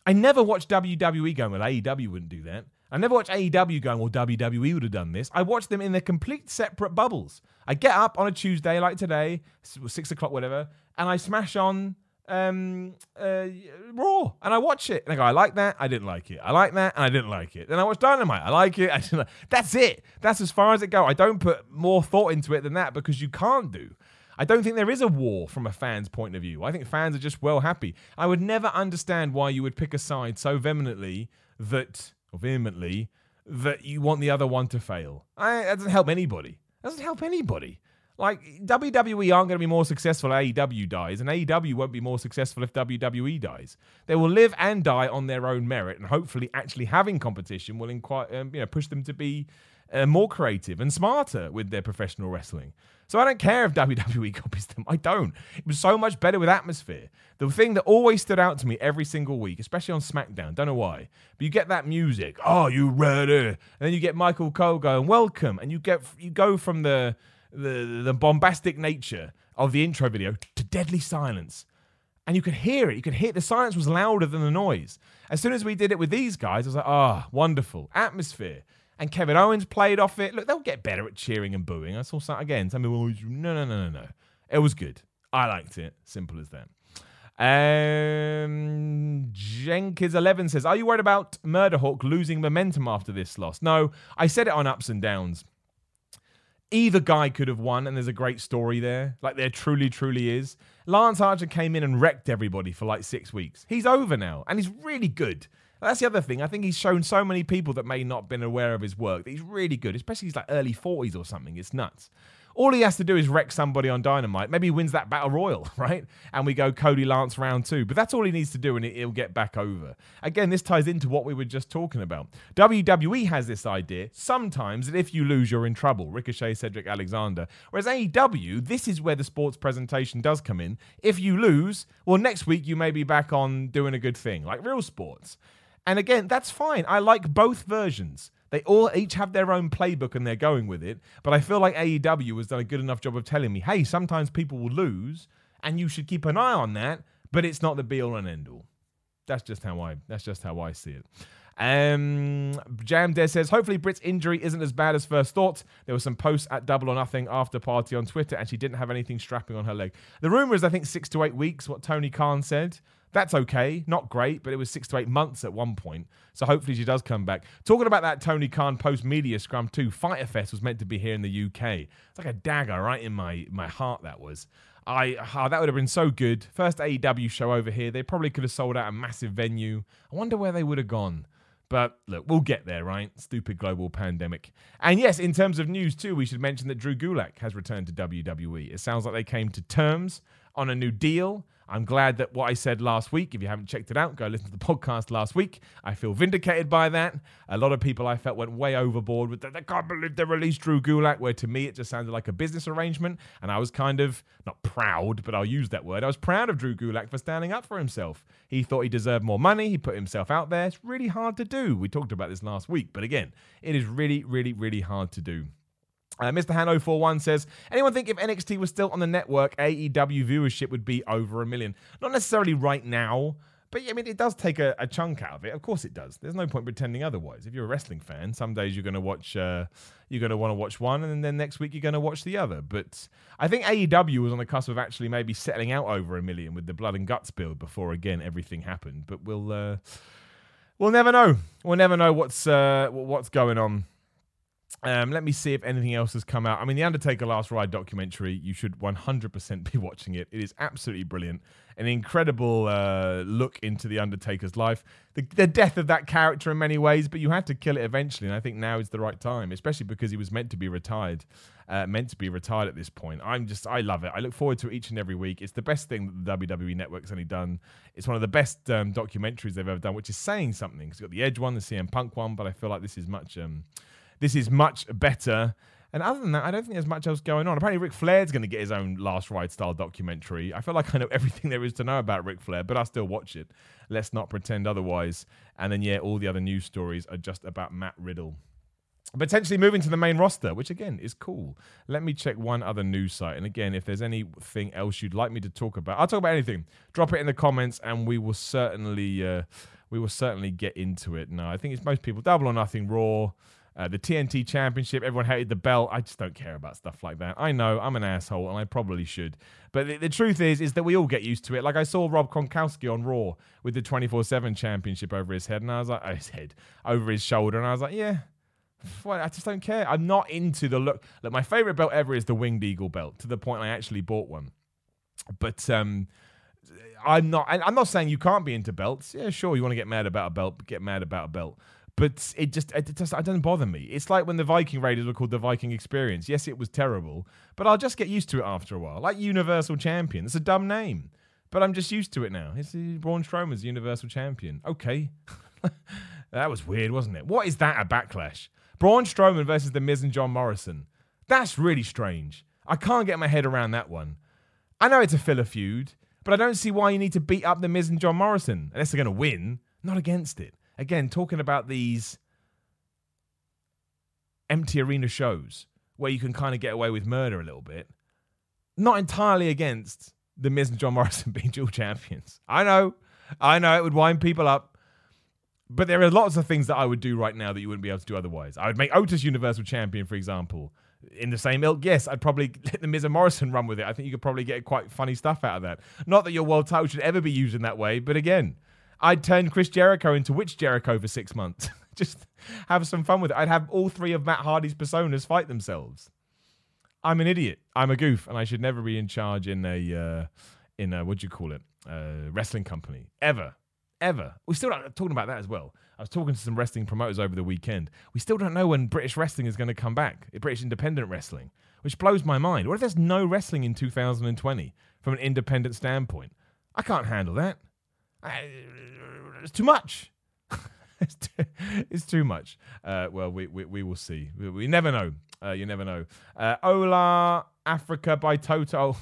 I never watched WWE going, well, AEW wouldn't do that. I never watched AEW going, well, WWE would have done this. I watched them in their complete separate bubbles. I get up on a Tuesday like today, six o'clock, whatever, and I smash on um, uh, Raw and I watch it. And I go, I like that, I didn't like it. I like that, and I didn't like it. Then I watch Dynamite, I like it, I didn't like That's it. That's as far as it goes. I don't put more thought into it than that because you can't do. I don't think there is a war from a fan's point of view. I think fans are just well happy. I would never understand why you would pick a side so vehemently that, or vehemently, that you want the other one to fail. I, that doesn't help anybody. That doesn't help anybody. Like WWE aren't going to be more successful if AEW dies, and AEW won't be more successful if WWE dies. They will live and die on their own merit, and hopefully, actually having competition will inquire, um, you know, push them to be uh, more creative and smarter with their professional wrestling. So I don't care if WWE copies them. I don't. It was so much better with atmosphere. The thing that always stood out to me every single week, especially on SmackDown, don't know why, but you get that music. Oh, you ready? And then you get Michael Cole going, "Welcome," and you get you go from the the the bombastic nature of the intro video to deadly silence. And you could hear it. You could hear the silence was louder than the noise. As soon as we did it with these guys, I was like, ah, oh, wonderful. Atmosphere and Kevin Owens played off it. Look, they'll get better at cheering and booing. I saw that again. Some people, no, no, no, no, no. It was good. I liked it. Simple as that. Um, Jenkins eleven says, "Are you worried about Murderhawk losing momentum after this loss?" No, I said it on ups and downs. Either guy could have won, and there's a great story there. Like there truly, truly is. Lance Archer came in and wrecked everybody for like six weeks. He's over now, and he's really good. That's the other thing. I think he's shown so many people that may not have been aware of his work that he's really good, especially he's like early 40s or something. It's nuts. All he has to do is wreck somebody on Dynamite. Maybe he wins that Battle Royal, right? And we go Cody Lance round two. But that's all he needs to do and he'll get back over. Again, this ties into what we were just talking about. WWE has this idea sometimes that if you lose, you're in trouble. Ricochet, Cedric Alexander. Whereas AEW, this is where the sports presentation does come in. If you lose, well, next week you may be back on doing a good thing, like real sports. And again, that's fine. I like both versions. They all each have their own playbook and they're going with it. But I feel like AEW has done a good enough job of telling me, hey, sometimes people will lose, and you should keep an eye on that. But it's not the be all and end all. That's just how I. That's just how I see it. Um, Jam Dare says, hopefully Britt's injury isn't as bad as first thought. There were some posts at Double or Nothing after party on Twitter, and she didn't have anything strapping on her leg. The rumor is, I think, six to eight weeks, what Tony Khan said. That's okay. Not great, but it was six to eight months at one point. So hopefully she does come back. Talking about that Tony Khan post media scrum too, Fyter Fest was meant to be here in the UK. It's like a dagger right in my, my heart, that was. I oh, that would have been so good. First AEW show over here. They probably could have sold out a massive venue. I wonder where they would have gone. But look, we'll get there, right? Stupid global pandemic. And yes, in terms of news too, we should mention that Drew Gulak has returned to WWE. It sounds like they came to terms on a new deal. I'm glad that what I said last week, if you haven't checked it out, go listen to the podcast last week. I feel vindicated by that. A lot of people I felt went way overboard with that. They can't believe they released Drew Gulak, where to me it just sounded like a business arrangement. And I was kind of, not proud, but I'll use that word. I was proud of Drew Gulak for standing up for himself. He thought he deserved more money. He put himself out there. It's really hard to do. We talked about this last week. But again, it is really, really, really hard to do. Uh, Mr. Han041 says, anyone think if NXT was still on the network, AEW viewership would be over a million? Not necessarily right now, but I mean, it does take a, a, chunk out of it. Of course, it does. There's no point pretending otherwise. If you're a wrestling fan, some days you're going to watch, uh, you're going to want to watch one, and then next week you're going to watch the other. But I think AEW was on the cusp of actually maybe settling out over a million with the blood and guts build before again everything happened. But we'll uh, we'll never know. We'll never know what's uh, what's going on. Um, let me see if anything else has come out. I mean, the Undertaker Last Ride documentary, you should 100% be watching it. It is absolutely brilliant. An incredible uh, look into the Undertaker's life. The, the, death of that character in many ways, but you had to kill it eventually. And I think now is the right time, especially because he was meant to be retired. Uh, meant to be retired at this point. I'm just, I love it. I look forward to it each and every week. It's the best thing that the WWE Network's only done. It's one of the best um, documentaries they've ever done, which is saying something. It's got the Edge one, the CM Punk one, but I feel like this is much. Um, this is much better. And other than that, I don't think there's much else going on. Apparently, Ric Flair's going to get his own Last Ride style documentary. I feel like I know everything there is to know about Ric Flair, but I still watch it. Let's not pretend otherwise. And then, yeah, all the other news stories are just about Matt Riddle. Potentially moving to the main roster, which again is cool. Let me check one other news site. And again, if there's anything else you'd like me to talk about, I'll talk about anything. Drop it in the comments, and we will certainly, uh, we will certainly get into it. No, I think it's most people double or nothing. Raw. Uh, the TNT Championship, everyone hated the belt. I just don't care about stuff like that. I know I'm an asshole, and I probably should. But the, the truth is, is that we all get used to it. Like I saw Rob Gronkowski on Raw with the 24/7 Championship over his head, and I was like, his head over his shoulder, and I was like, yeah. Well, I just don't care. I'm not into the look. Look, my favorite belt ever is the Winged Eagle belt, to the point I actually bought one. But um, I'm not. I'm not saying you can't be into belts. Yeah, sure. You want to get mad about a belt, get mad about a belt but it just it just it doesn't bother me. It's like when the Viking Raiders were called the Viking Experience. Yes, it was terrible, but I'll just get used to it after a while. Like Universal Champion, it's a dumb name, but I'm just used to it now. It's uh, Braun Strowman's Universal Champion. Okay, that was weird, wasn't it? What is that a backlash? Braun Strowman versus the Miz and John Morrison. That's really strange. I can't get my head around that one. I know it's a filler feud, but I don't see why you need to beat up the Miz and John Morrison unless they're going to win. Not against it again, talking about these empty arena shows where you can kind of get away with murder a little bit. Not entirely against the Miz and John Morrison being dual champions. I know, I know it would wind people up, but there are lots of things that I would do right now that you wouldn't be able to do otherwise. I would make Otis Universal Champion, for example. In the same ilk, yes, I'd probably let the Miz and Morrison run with it. I think you could probably get quite funny stuff out of that. Not that your world title should ever be used in that way, but again, I'd turn Chris Jericho into Witch Jericho for six months. Just have some fun with it. I'd have all three of Matt Hardy's personas fight themselves. I'm an idiot. I'm a goof, and I should never be in charge in a uh, in a what do you call it? Uh, wrestling company ever, ever. We're still not talking about that as well. I was talking to some wrestling promoters over the weekend. We still don't know when British wrestling is going to come back. British independent wrestling, which blows my mind. What if there's no wrestling in 2020 from an independent standpoint? I can't handle that it's too much. it's, too, it's, too, much. Uh, well, we, we, we will see. We, we never know. Uh, you never know. Uh, Ola Africa by Toto.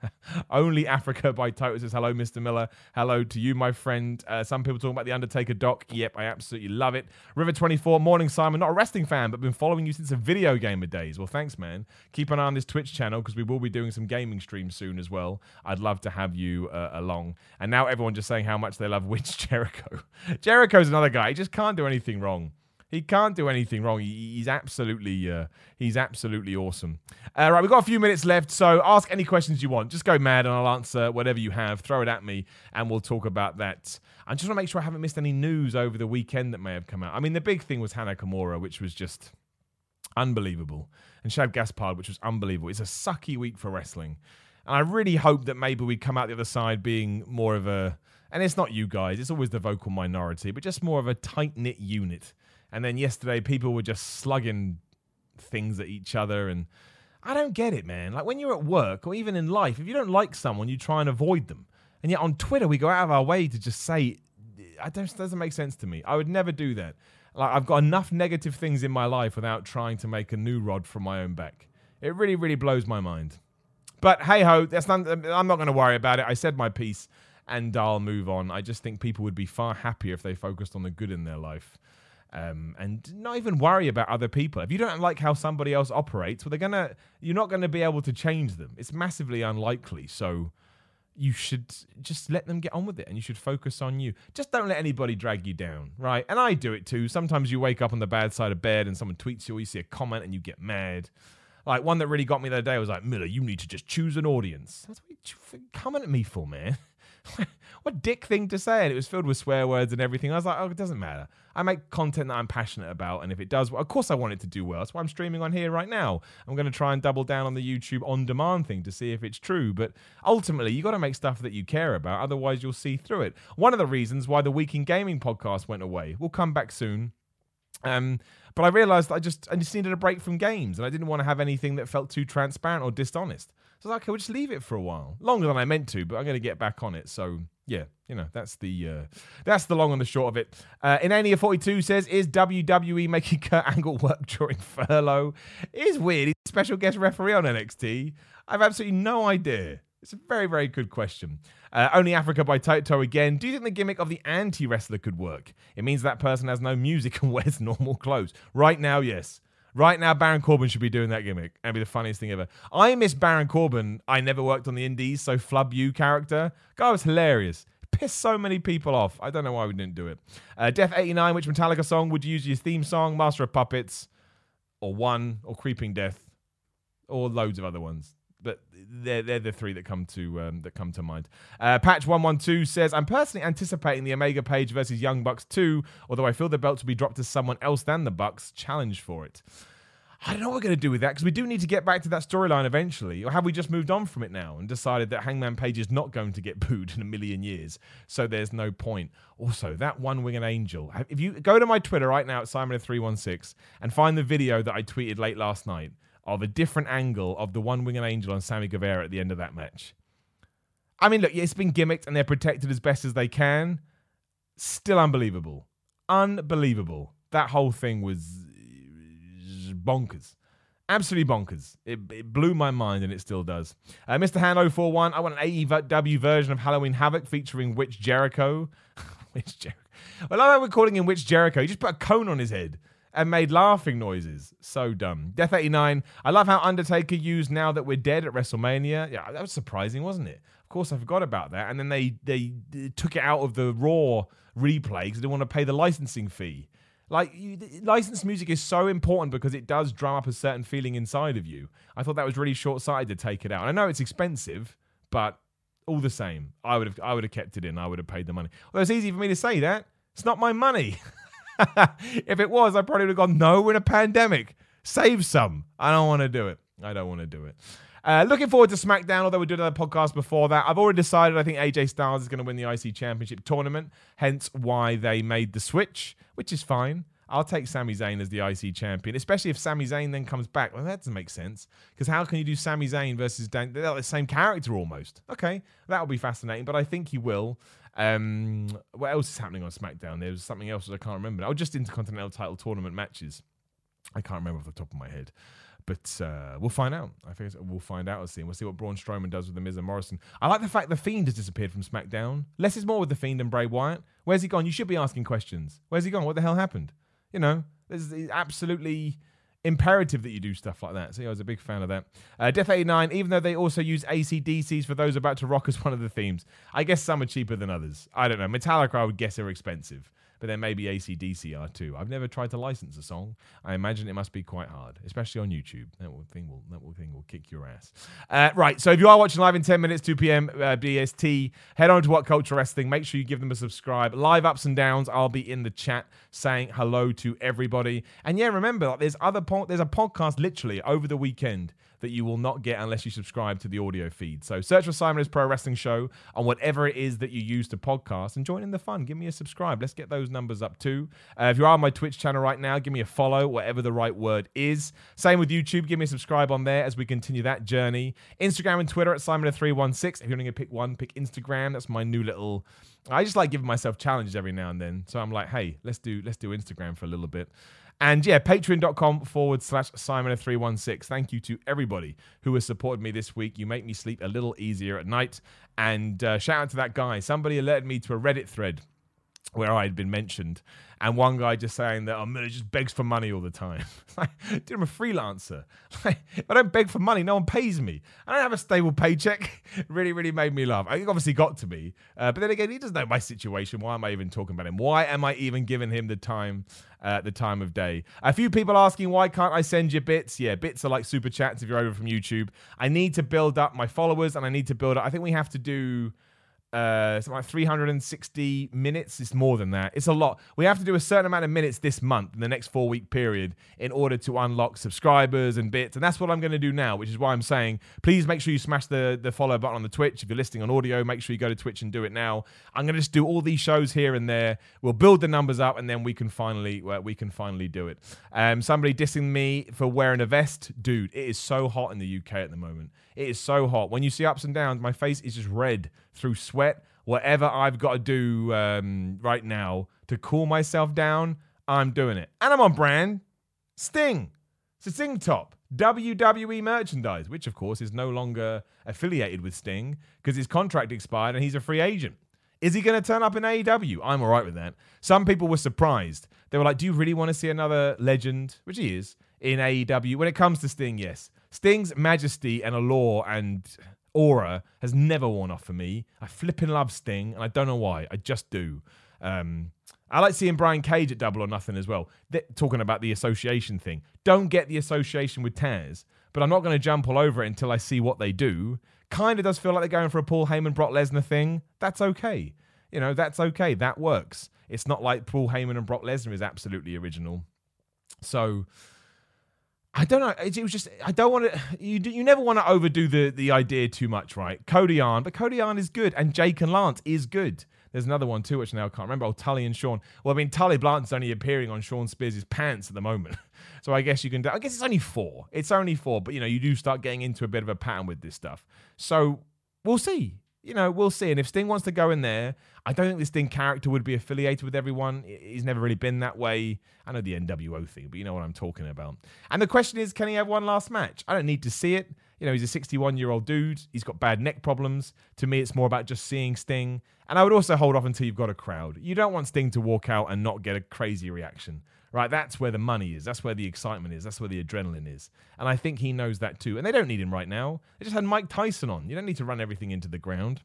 Only Africa by Toto says, Hello, Mr. Miller. Hello to you, my friend. Uh, some people talking about The Undertaker doc. Yep, I absolutely love it. River24, morning, Simon. Not a wrestling fan, but been following you since the video gamer days. Well, thanks, man. Keep an eye on this Twitch channel because we will be doing some gaming streams soon as well. I'd love to have you uh, along. And now everyone just saying how much they love Witch Jericho. Jericho's another guy. He just can't do anything wrong. He can't do anything wrong. He, he's absolutely, uh, he's absolutely awesome. Uh, right, we've got a few minutes left, so ask any questions you want. Just go mad, and I'll answer whatever you have. Throw it at me, and we'll talk about that. I just want to make sure I haven't missed any news over the weekend that may have come out. I mean, the big thing was Hana Kimura, which was just unbelievable, and Shad Gaspard, which was unbelievable. It's a sucky week for wrestling, and I really hope that maybe we come out the other side being more of a. And it's not you guys; it's always the vocal minority, but just more of a tight knit unit and then yesterday, people were just slugging things at each other. And I don't get it, man. Like when you're at work or even in life, if you don't like someone, you try and avoid them. And yet on Twitter, we go out of our way to just say, I don't, doesn't make sense to me. I would never do that. Like I've got enough negative things in my life without trying to make a new rod from my own back. It really, really blows my mind. But hey ho, that's not, I'm not going to worry about it. I said my piece and I'll move on. I just think people would be far happier if they focused on the good in their life Um, and not even worry about other people. If you don't like how somebody else operates, well, they're gonna you're not gonna be able to change them. It's massively unlikely. So you should just let them get on with it and you should focus on you. Just don't let anybody drag you down, right? And I do it too. Sometimes you wake up on the bad side of bed and someone tweets you or you see a comment and you get mad. Like one that really got me the other day was like, Miller, you need to just choose an audience. That's what you coming at me for, man. what dick thing to say? And it was filled with swear words and everything. I was like, oh, it doesn't matter. I make content that I'm passionate about, and if it does, well, of course I want it to do well. That's why I'm streaming on here right now. I'm going to try and double down on the YouTube on demand thing to see if it's true. But ultimately, you got to make stuff that you care about, otherwise you'll see through it. One of the reasons why the Week in Gaming podcast went away. We'll come back soon. Um, but I realized I just I just needed a break from games, and I didn't want to have anything that felt too transparent or dishonest. So I was like, okay, we'll just leave it for a while, longer than I meant to, but I'm going to get back on it. So yeah, you know that's the uh, that's the long and the short of it. Uh, Inania forty two says, "Is WWE making Kurt Angle work during furlough? It is weird. He's a special guest referee on NXT. I've absolutely no idea. It's a very very good question. Uh, Only Africa by Toto again. Do you think the gimmick of the anti wrestler could work? It means that person has no music and wears normal clothes. Right now, yes. Right now, Baron Corbin should be doing that gimmick. That'd be the funniest thing ever. I miss Baron Corbin. I never worked on the Indies, so Flub You character. Guy was hilarious. Pissed so many people off. I don't know why we didn't do it. Uh, Death 89, which Metallica song would you use your theme song? Master of Puppets, or One, or Creeping Death, or loads of other ones but they're they're the three that come to um, that come to mind. Uh, Patch one one two says, "I'm personally anticipating the Omega Page versus Young Bucks two, although I feel the belt will be dropped to someone else than the Bucks. Challenge for it." I don't know what we're going to do with that because we do need to get back to that storyline eventually. Or have we just moved on from it now and decided that Hangman Page is not going to get booed in a million years? So there's no point. Also, that one winged angel. If you go to my Twitter right now at Simon316 and find the video that I tweeted late last night of a different angle of the one winged angel on Sammy Guevara at the end of that match. I mean, look, it's been gimmicked and they're protected as best as they can. Still unbelievable. Unbelievable. That whole thing was bonkers. Absolutely bonkers. It, it, blew my mind and it still does. Uh, Mr. Han 041, I want an AEW version of Halloween Havoc featuring Witch Jericho. Witch Jericho. I love how we're calling him Witch Jericho. He just put a cone on his head and made laughing noises. So dumb. Death 89. I love how Undertaker used Now That We're Dead at WrestleMania. Yeah, that was surprising, wasn't it? Of course, I forgot about that. And then they, they, took it out of the Raw replay because they didn't want to pay the licensing fee. Like you, licensed music is so important because it does drum up a certain feeling inside of you. I thought that was really short-sighted to take it out. I know it's expensive, but all the same, I would have I would have kept it in. I would have paid the money. Well, it's easy for me to say that. It's not my money. if it was, I probably would have gone, no, we're in a pandemic. Save some. I don't want to do it. I don't want to do it. Uh, looking forward to SmackDown, although we did another podcast before that. I've already decided I think AJ Styles is going to win the IC Championship tournament, hence why they made the switch, which is fine. I'll take Sami Zayn as the IC champion, especially if Sami Zayn then comes back. Well, that doesn't make sense because how can you do Sami Zayn versus Dan? They're the same character almost. Okay, that will be fascinating, but I think he will. Um, what else is happening on SmackDown? There was something else that I can't remember. Oh, just Intercontinental title tournament matches. I can't remember off the top of my head. But uh, we'll find out. I think we'll find out. We'll see. We'll see what Braun Strowman does with the Miz and Morrison. I like the fact the Fiend has disappeared from SmackDown. Less is more with the Fiend and Bray Wyatt. Where's he gone? You should be asking questions. Where's he gone? What the hell happened? You know, there's absolutely imperative that you do stuff like that. So yeah, I was a big fan of that. Uh, Death 89, even though they also use ACDCs for those about to rock as one of the themes, I guess some are cheaper than others. I don't know. Metallica, I would guess, are expensive but then maybe ACDC are too. I've never tried to license a song. I imagine it must be quite hard, especially on YouTube. That thing will that thing will kick your ass. Uh, right. So if you are watching live in 10 minutes, 2 p.m. Uh, BST, head on to WhatCulture Wrestling. Make sure you give them a subscribe. Live ups and downs. I'll be in the chat saying hello to everybody. And yeah, remember, like, there's other po- there's a podcast literally over the weekend that you will not get unless you subscribe to the audio feed. So search for Simon's Pro Wrestling Show on whatever it is that you use to podcast and join in the fun. Give me a subscribe. Let's get those numbers up too. Uh, if you are on my Twitch channel right now, give me a follow, whatever the right word is. Same with YouTube. Give me a subscribe on there as we continue that journey. Instagram and Twitter at Simon316. If you're going to pick one, pick Instagram. That's my new little. I just like giving myself challenges every now and then. So I'm like, hey, let's do let's do Instagram for a little bit. And yeah, patreon.com forward slash Simon316. Thank you to everybody who has supported me this week. You make me sleep a little easier at night. And uh, shout out to that guy. Somebody alerted me to a Reddit thread where I had been mentioned. And one guy just saying that oh, Miller just begs for money all the time. like, dude, I'm a freelancer. Like, if I don't beg for money, no one pays me. I don't have a stable paycheck. really, really made me laugh. Obviously got to me, uh, but then again, he doesn't know my situation. Why am I even talking about him? Why am I even giving him the time? Uh, the time of day. A few people asking why can't I send you bits? Yeah, bits are like super chats if you're over from YouTube. I need to build up my followers and I need to build up. I think we have to do uh, something like 360 minutes. It's more than that. It's a lot. We have to do a certain amount of minutes this month in the next four week period in order to unlock subscribers and bits. And that's what I'm going to do now, which is why I'm saying please make sure you smash the, the follow button on the Twitch. If you're listening on audio, make sure you go to Twitch and do it now. I'm going to just do all these shows here and there. We'll build the numbers up and then we can finally we can finally do it. Um, somebody dissing me for wearing a vest. Dude, it is so hot in the UK at the moment. It is so hot. When you see ups and downs, my face is just red through sweat. Whatever I've got to do um, right now to cool myself down, I'm doing it. And I'm on brand. Sting. It's a Sting top. WWE merchandise, which of course is no longer affiliated with Sting because his contract expired and he's a free agent. Is he going to turn up in AEW? I'm all right with that. Some people were surprised. They were like, Do you really want to see another legend? Which he is in AEW. When it comes to Sting, yes. Sting's majesty and allure and aura has never worn off for me. I flipping love Sting, and I don't know why. I just do. Um, I like seeing Brian Cage at Double or Nothing as well. They're talking about the association thing. Don't get the association with Taz, but I'm not going to jump all over it until I see what they do. Kind of does feel like they're going for a Paul Heyman Brock Lesnar thing. That's okay. You know, that's okay. That works. It's not like Paul Heyman and Brock Lesnar is absolutely original. So I don't know. It, was just I don't want to. You you never want to overdo the the idea too much, right? Cody Arn, but Cody Arn is good, and Jake and Lance is good. There's another one too, which now I can't remember. Oh, Tully and Shawn. Well, I mean, Tully Blanchard's only appearing on Shawn Spears' pants at the moment, so I guess you can. I guess it's only four. It's only four, but you know, you do start getting into a bit of a pattern with this stuff. So we'll see you know, we'll see. And if Sting wants to go in there, I don't think the Sting character would be affiliated with everyone. He's never really been that way. I know the NWO thing, but you know what I'm talking about. And the question is, can he have one last match? I don't need to see it. You know, he's a 61 year old dude. He's got bad neck problems. To me, it's more about just seeing Sting. And I would also hold off until you've got a crowd. You don't want Sting to walk out and not get a crazy reaction right? That's where the money is. That's where the excitement is. That's where the adrenaline is. And I think he knows that too. And they don't need him right now. They just had Mike Tyson on. You don't need to run everything into the ground.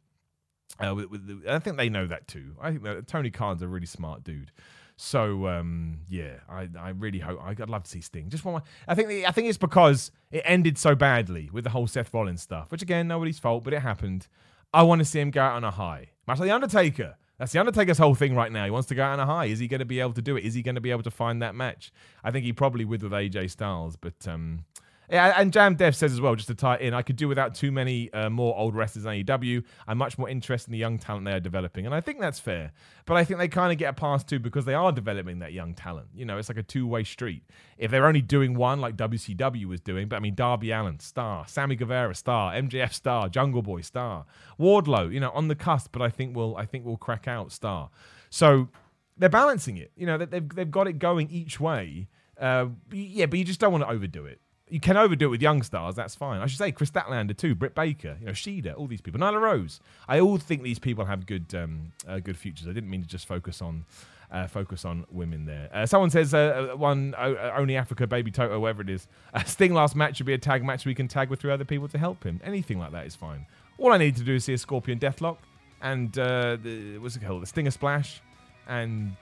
Uh, with, with I think they know that too. I think that Tony Khan's a really smart dude. So um, yeah, I, I really hope I'd love to see Sting. Just one. I think the, I think it's because it ended so badly with the whole Seth Rollins stuff, which again nobody's fault, but it happened. I want to see him go out on a high. Much like the Undertaker. That's the Undertaker's whole thing right now. He wants to go out on a high. Is he going to be able to do it? Is he going to be able to find that match? I think he probably would with AJ Styles, but um, yeah, and Jam Dev says as well, just to tie it in, I could do without too many uh, more old wrestlers in AEW. I'm much more interested in the young talent they are developing, and I think that's fair. But I think they kind of get a pass too because they are developing that young talent. You know, it's like a two way street. If they're only doing one, like WCW was doing, but I mean, Darby Allin, star, Sammy Guevara, star, MJF, star, Jungle Boy, star, Wardlow, you know, on the cusp, but I think we'll, I think we'll crack out, star. So they're balancing it. You know, they've they've got it going each way. Uh, yeah, but you just don't want to overdo it you can overdo it with young stars. That's fine. I should say Kris Statlander too, Britt Baker, you know, Shida, all these people, Nyla Rose. I all think these people have good, um, uh, good futures. I didn't mean to just focus on, uh, focus on women there. Uh, someone says uh, uh one uh, only Africa, Baby Toto, whatever it is. Sting last match should be a tag match. We can tag with three other people to help him. Anything like that is fine. All I need to do is see a Scorpion Deathlock and the what's it called, the Stinger Splash, and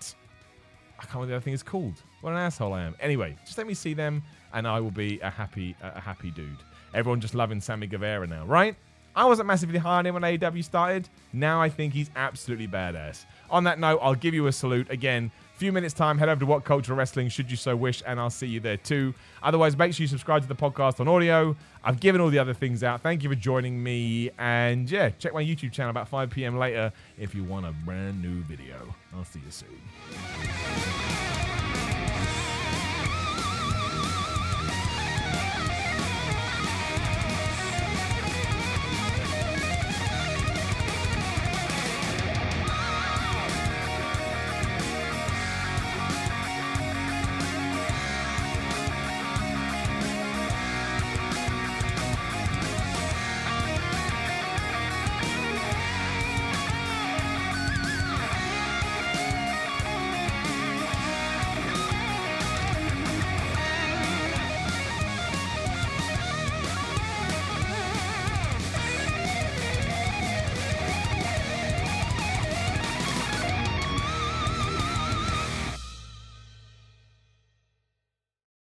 I can't remember the other thing is called. What an asshole I am. Anyway, just let me see them and I will be a happy a happy dude. Everyone just loving Sammy Guevara now, right? I wasn't massively high on him when AEW started. Now I think he's absolutely badass. On that note, I'll give you a salute again. Few minutes time, head over to WhatCulture Wrestling, should you so wish, and I'll see you there too. Otherwise, make sure you subscribe to the podcast on audio. I've given all the other things out. Thank you for joining me, and yeah, check my YouTube channel about 5 p.m. later if you want a brand new video. I'll see you soon.